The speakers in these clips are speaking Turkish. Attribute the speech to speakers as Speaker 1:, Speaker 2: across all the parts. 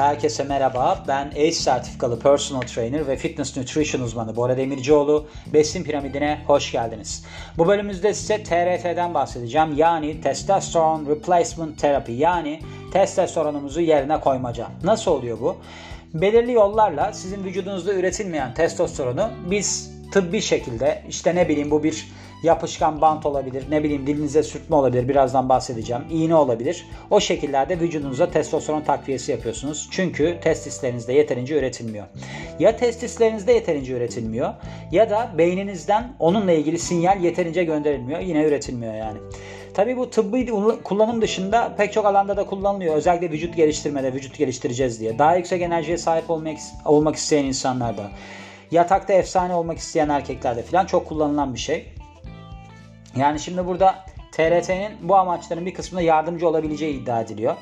Speaker 1: Herkese merhaba. Ben ACE sertifikalı personal trainer ve fitness nutrition uzmanı Bora Demircioğlu. Besin piramidine hoş geldiniz. Bu bölümümüzde size TRT'den bahsedeceğim. Yani testosterone replacement therapy yani testosteronumuzu yerine koymaca. Nasıl oluyor bu? Belirli yollarla sizin vücudunuzda üretilmeyen testosteronu biz tıbbi şekilde işte ne bileyim bu bir yapışkan bant olabilir, ne bileyim dilinize sürtme olabilir, birazdan bahsedeceğim, iğne olabilir. O şekillerde vücudunuza testosteron takviyesi yapıyorsunuz. Çünkü testislerinizde yeterince üretilmiyor. Ya testislerinizde yeterince üretilmiyor ya da beyninizden onunla ilgili sinyal yeterince gönderilmiyor. Yine üretilmiyor yani. Tabii bu tıbbi kullanım dışında pek çok alanda da kullanılıyor. Özellikle vücut geliştirmede, vücut geliştireceğiz diye. Daha yüksek enerjiye sahip olmak, olmak isteyen insanlarda yatakta efsane olmak isteyen erkeklerde falan çok kullanılan bir şey. Yani şimdi burada TRT'nin bu amaçların bir kısmında yardımcı olabileceği iddia ediliyor.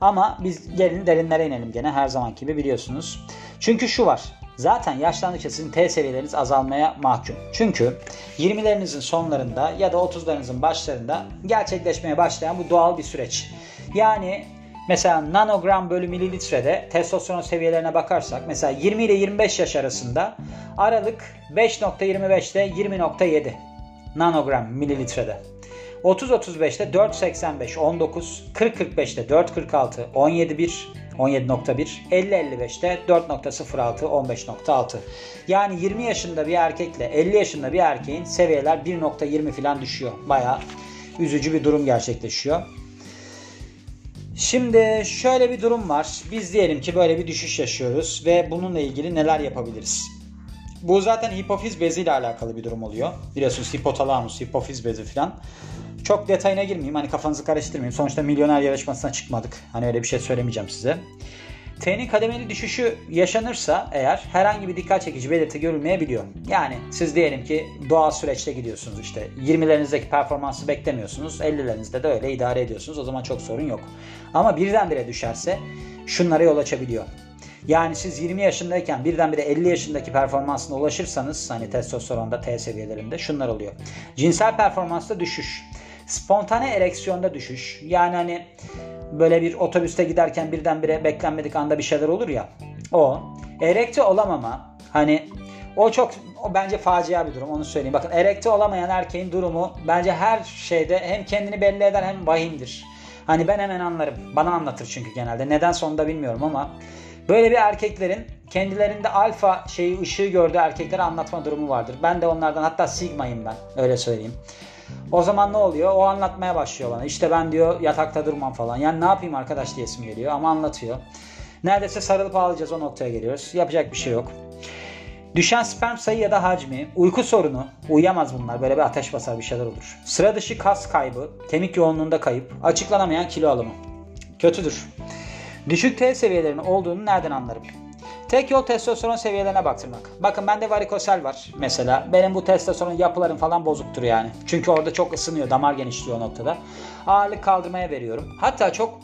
Speaker 1: Ama biz gelin derinlere inelim gene her zaman gibi biliyorsunuz. Çünkü şu var. Zaten yaşlandıkça sizin T seviyeleriniz azalmaya mahkum. Çünkü 20'lerinizin sonlarında ya da 30'larınızın başlarında gerçekleşmeye başlayan bu doğal bir süreç. Yani Mesela nanogram bölü mililitrede testosteron seviyelerine bakarsak mesela 20 ile 25 yaş arasında aralık 5.25 ile 20.7 nanogram mililitrede. 30-35'te 4.85 19, 40-45'te 4.46 17.1 17.1, 50-55'te 4.06 15.6. Yani 20 yaşında bir erkekle 50 yaşında bir erkeğin seviyeler 1.20 falan düşüyor. Baya üzücü bir durum gerçekleşiyor. Şimdi şöyle bir durum var. Biz diyelim ki böyle bir düşüş yaşıyoruz ve bununla ilgili neler yapabiliriz? Bu zaten hipofiz beziyle alakalı bir durum oluyor. Biliyorsunuz hipotalamus, hipofiz bezi falan. Çok detayına girmeyeyim. Hani kafanızı karıştırmayayım. Sonuçta milyoner yarışmasına çıkmadık. Hani öyle bir şey söylemeyeceğim size. T'nin kademeli düşüşü yaşanırsa eğer herhangi bir dikkat çekici belirti görülmeyebiliyor. Yani siz diyelim ki doğal süreçte gidiyorsunuz işte 20'lerinizdeki performansı beklemiyorsunuz 50'lerinizde de öyle idare ediyorsunuz o zaman çok sorun yok. Ama birdenbire düşerse şunlara yol açabiliyor. Yani siz 20 yaşındayken birdenbire 50 yaşındaki performansına ulaşırsanız hani testosteronda T seviyelerinde şunlar oluyor. Cinsel performansta düşüş. Spontane ereksiyonda düşüş. Yani hani böyle bir otobüste giderken birdenbire beklenmedik anda bir şeyler olur ya. O. Erekte olamama. Hani o çok o bence facia bir durum onu söyleyeyim. Bakın erekte olamayan erkeğin durumu bence her şeyde hem kendini belli eder hem vahimdir. Hani ben hemen anlarım. Bana anlatır çünkü genelde. Neden sonunda bilmiyorum ama böyle bir erkeklerin kendilerinde alfa şeyi ışığı gördüğü erkeklere anlatma durumu vardır. Ben de onlardan hatta sigmayım ben öyle söyleyeyim. O zaman ne oluyor? O anlatmaya başlıyor bana. İşte ben diyor yatakta durmam falan. Yani ne yapayım arkadaş diyesim geliyor ama anlatıyor. Neredeyse sarılıp ağlayacağız o noktaya geliyoruz. Yapacak bir şey yok. Düşen sperm sayı ya da hacmi, uyku sorunu, uyuyamaz bunlar böyle bir ateş basar bir şeyler olur. Sıra dışı kas kaybı, kemik yoğunluğunda kayıp, açıklanamayan kilo alımı. Kötüdür. Düşük T seviyelerinin olduğunu nereden anlarım? Tek yol testosteron seviyelerine baktırmak. Bakın bende varikosel var mesela. Benim bu testosteron yapılarım falan bozuktur yani. Çünkü orada çok ısınıyor, damar genişliyor o noktada. Ağırlık kaldırmaya veriyorum. Hatta çok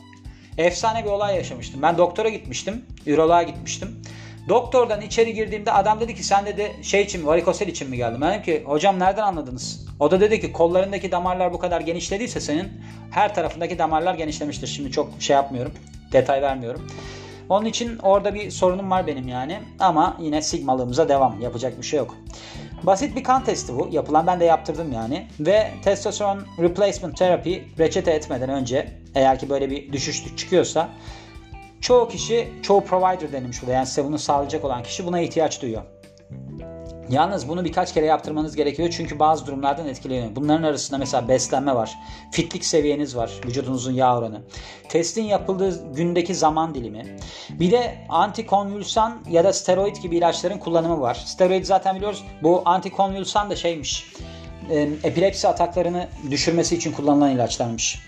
Speaker 1: efsane bir olay yaşamıştım. Ben doktora gitmiştim, üroloğa gitmiştim. Doktordan içeri girdiğimde adam dedi ki sen dedi şey için varikosel için mi geldin? Ben dedim ki hocam nereden anladınız? O da dedi ki kollarındaki damarlar bu kadar genişlediyse senin her tarafındaki damarlar genişlemiştir. Şimdi çok şey yapmıyorum detay vermiyorum. Onun için orada bir sorunum var benim yani. Ama yine sigmalığımıza devam. Yapacak bir şey yok. Basit bir kan testi bu. Yapılan ben de yaptırdım yani. Ve testosteron replacement therapy reçete etmeden önce eğer ki böyle bir düşüşlük çıkıyorsa çoğu kişi, çoğu provider denilmiş burada yani size bunu sağlayacak olan kişi buna ihtiyaç duyuyor. Yalnız bunu birkaç kere yaptırmanız gerekiyor çünkü bazı durumlardan etkileniyor. Bunların arasında mesela beslenme var, fitlik seviyeniz var, vücudunuzun yağ oranı, testin yapıldığı gündeki zaman dilimi, bir de antikonvülsan ya da steroid gibi ilaçların kullanımı var. Steroid zaten biliyoruz bu antikonvülsan da şeymiş, epilepsi ataklarını düşürmesi için kullanılan ilaçlarmış.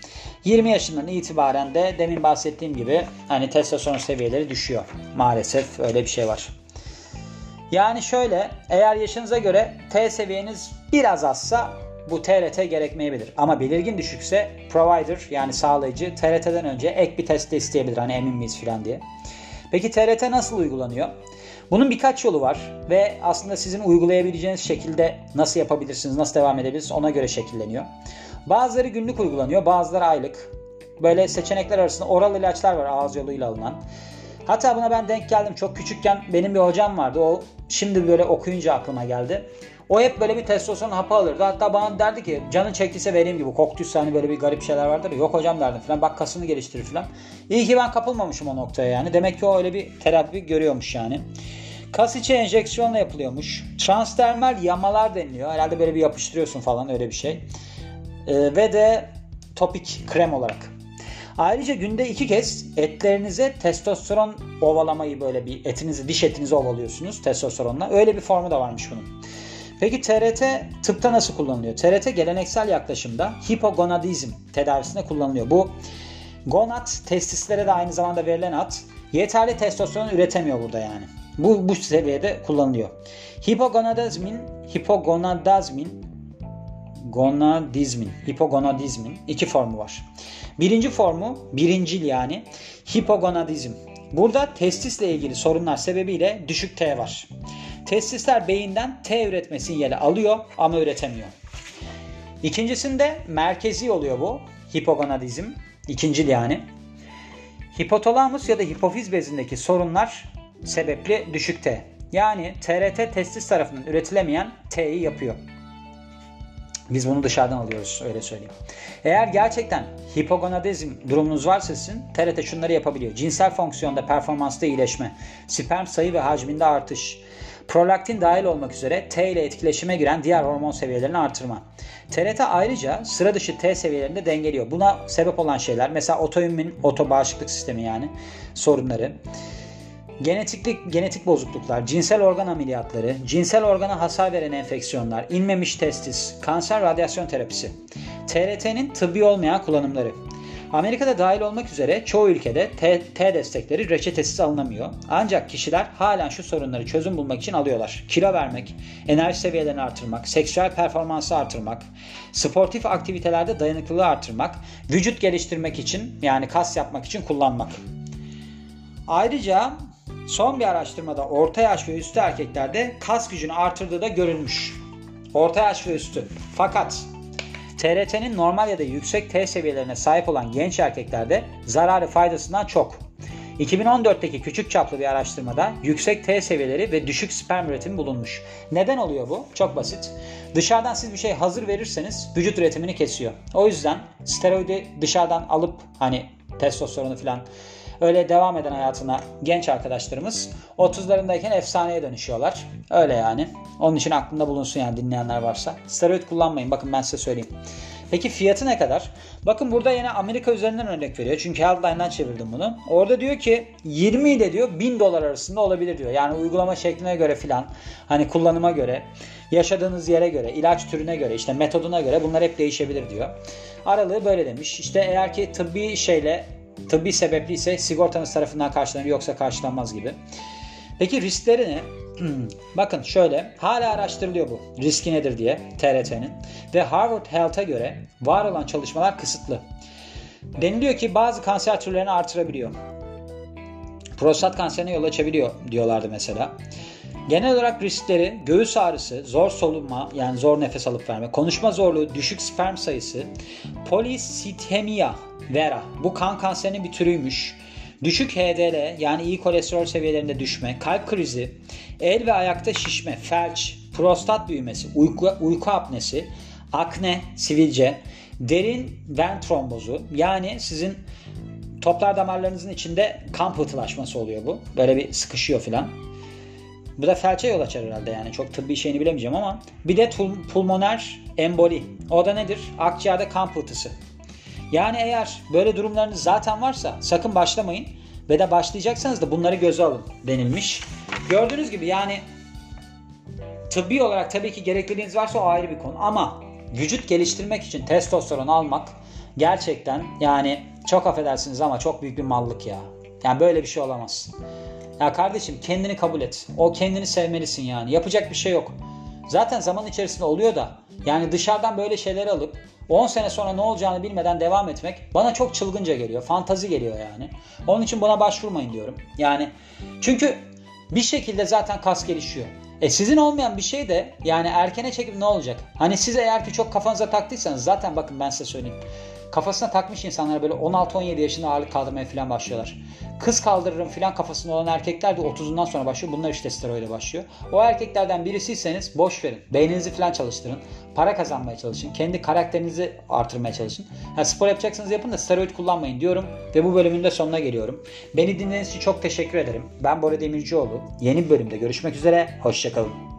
Speaker 1: 20 yaşından itibaren de demin bahsettiğim gibi hani testosteron seviyeleri düşüyor. Maalesef öyle bir şey var. Yani şöyle eğer yaşınıza göre T seviyeniz biraz azsa bu TRT gerekmeyebilir. Ama belirgin düşükse provider yani sağlayıcı TRT'den önce ek bir test de isteyebilir. Hani emin miyiz filan diye. Peki TRT nasıl uygulanıyor? Bunun birkaç yolu var ve aslında sizin uygulayabileceğiniz şekilde nasıl yapabilirsiniz, nasıl devam edebilirsiniz ona göre şekilleniyor. Bazıları günlük uygulanıyor, bazıları aylık. Böyle seçenekler arasında oral ilaçlar var ağız yoluyla alınan. Hatta buna ben denk geldim. Çok küçükken benim bir hocam vardı. O şimdi böyle okuyunca aklıma geldi. O hep böyle bir testosteron hapı alırdı. Hatta bana derdi ki canın çektiyse vereyim gibi. Koktüyse hani böyle bir garip şeyler vardır. Yok hocam derdim falan. Bak kasını geliştirir falan. İyi ki ben kapılmamışım o noktaya yani. Demek ki o öyle bir terapi görüyormuş yani. Kas içi enjeksiyonla yapılıyormuş. Transdermal yamalar deniliyor. Herhalde böyle bir yapıştırıyorsun falan öyle bir şey. Ee, ve de topik krem olarak. Ayrıca günde iki kez etlerinize testosteron ovalamayı böyle bir etinizi diş etinizi ovalıyorsunuz testosteronla. Öyle bir formu da varmış bunun. Peki TRT tıpta nasıl kullanılıyor? TRT geleneksel yaklaşımda hipogonadizm tedavisinde kullanılıyor. Bu gonat testislere de aynı zamanda verilen ad yeterli testosteron üretemiyor burada yani. Bu bu seviyede kullanılıyor. Hipogonadizmin hipogonadizmin gonadizmin, hipogonadizmin iki formu var. Birinci formu, birincil yani hipogonadizm. Burada testisle ilgili sorunlar sebebiyle düşük T var. Testisler beyinden T üretme sinyali alıyor ama üretemiyor. İkincisinde merkezi oluyor bu. Hipogonadizm. ikincil yani. Hipotalamus ya da hipofiz bezindeki sorunlar sebepli düşük T. Yani TRT testis tarafından üretilemeyen T'yi yapıyor. Biz bunu dışarıdan alıyoruz öyle söyleyeyim. Eğer gerçekten hipogonadizm durumunuz varsa sizin TRT şunları yapabiliyor. Cinsel fonksiyonda performansta iyileşme, sperm sayı ve hacminde artış, prolaktin dahil olmak üzere T ile etkileşime giren diğer hormon seviyelerini artırma. TRT ayrıca sıra dışı T seviyelerinde dengeliyor. Buna sebep olan şeyler mesela otoimmün, otobağışıklık sistemi yani sorunları, genetiklik, genetik bozukluklar, cinsel organ ameliyatları, cinsel organa hasar veren enfeksiyonlar, inmemiş testis, kanser radyasyon terapisi, TRT'nin tıbbi olmayan kullanımları. Amerika'da dahil olmak üzere çoğu ülkede T, T destekleri reçetesiz alınamıyor. Ancak kişiler halen şu sorunları çözüm bulmak için alıyorlar. Kilo vermek, enerji seviyelerini artırmak, seksüel performansı artırmak, sportif aktivitelerde dayanıklılığı artırmak, vücut geliştirmek için yani kas yapmak için kullanmak. Ayrıca Son bir araştırmada orta yaş ve üstü erkeklerde kas gücünü artırdığı da görülmüş. Orta yaş ve üstü. Fakat TRT'nin normal ya da yüksek T seviyelerine sahip olan genç erkeklerde zararı faydasından çok. 2014'teki küçük çaplı bir araştırmada yüksek T seviyeleri ve düşük sperm üretimi bulunmuş. Neden oluyor bu? Çok basit. Dışarıdan siz bir şey hazır verirseniz vücut üretimini kesiyor. O yüzden steroidi dışarıdan alıp hani testosteronu falan öyle devam eden hayatına genç arkadaşlarımız 30'larındayken efsaneye dönüşüyorlar. Öyle yani. Onun için aklında bulunsun yani dinleyenler varsa. Steroid kullanmayın bakın ben size söyleyeyim. Peki fiyatı ne kadar? Bakın burada yine Amerika üzerinden örnek veriyor. Çünkü Healthline'dan çevirdim bunu. Orada diyor ki 20 ile diyor 1000 dolar arasında olabilir diyor. Yani uygulama şekline göre filan hani kullanıma göre yaşadığınız yere göre, ilaç türüne göre, işte metoduna göre bunlar hep değişebilir diyor. Aralığı böyle demiş. İşte eğer ki tıbbi şeyle tıbbi sebepli ise sigortanız tarafından karşılanır yoksa karşılanmaz gibi. Peki riskleri ne? Bakın şöyle hala araştırılıyor bu riski nedir diye TRT'nin ve Harvard Health'a göre var olan çalışmalar kısıtlı. Deniliyor ki bazı kanser türlerini artırabiliyor. Prostat kanserine yol açabiliyor diyorlardı mesela. Genel olarak riskleri göğüs ağrısı, zor solunma yani zor nefes alıp verme, konuşma zorluğu, düşük sperm sayısı, polisitemiya vera bu kan kanserinin bir türüymüş. Düşük HDL yani iyi kolesterol seviyelerinde düşme, kalp krizi, el ve ayakta şişme, felç, prostat büyümesi, uyku, uyku apnesi, akne, sivilce, derin ven trombozu yani sizin toplar damarlarınızın içinde kan pıhtılaşması oluyor bu. Böyle bir sıkışıyor filan. Bu da felçe yol açar herhalde yani. Çok tıbbi şeyini bilemeyeceğim ama. Bir de pulmoner emboli. O da nedir? Akciğerde kan pıhtısı. Yani eğer böyle durumlarınız zaten varsa sakın başlamayın. Ve de başlayacaksanız da bunları göze alın denilmiş. Gördüğünüz gibi yani tıbbi olarak tabii ki gerekliliğiniz varsa o ayrı bir konu. Ama vücut geliştirmek için testosteron almak gerçekten yani çok affedersiniz ama çok büyük bir mallık ya. Yani böyle bir şey olamaz. Ya kardeşim kendini kabul et. O kendini sevmelisin yani. Yapacak bir şey yok. Zaten zaman içerisinde oluyor da yani dışarıdan böyle şeyleri alıp 10 sene sonra ne olacağını bilmeden devam etmek bana çok çılgınca geliyor. Fantazi geliyor yani. Onun için buna başvurmayın diyorum. Yani çünkü bir şekilde zaten kas gelişiyor. E sizin olmayan bir şey de yani erkene çekip ne olacak? Hani siz eğer ki çok kafanıza taktıysanız zaten bakın ben size söyleyeyim. Kafasına takmış insanlara böyle 16-17 yaşında ağırlık kaldırmaya falan başlıyorlar. Kız kaldırırım falan kafasında olan erkekler de 30'undan sonra başlıyor. Bunlar işte steroide başlıyor. O erkeklerden birisiyseniz boş verin. Beyninizi falan çalıştırın. Para kazanmaya çalışın. Kendi karakterinizi artırmaya çalışın. Ha, spor yapacaksınız yapın da steroid kullanmayın diyorum. Ve bu bölümün de sonuna geliyorum. Beni dinlediğiniz için çok teşekkür ederim. Ben Bora Demircioğlu. Yeni bir bölümde görüşmek üzere. Hoşçakalın.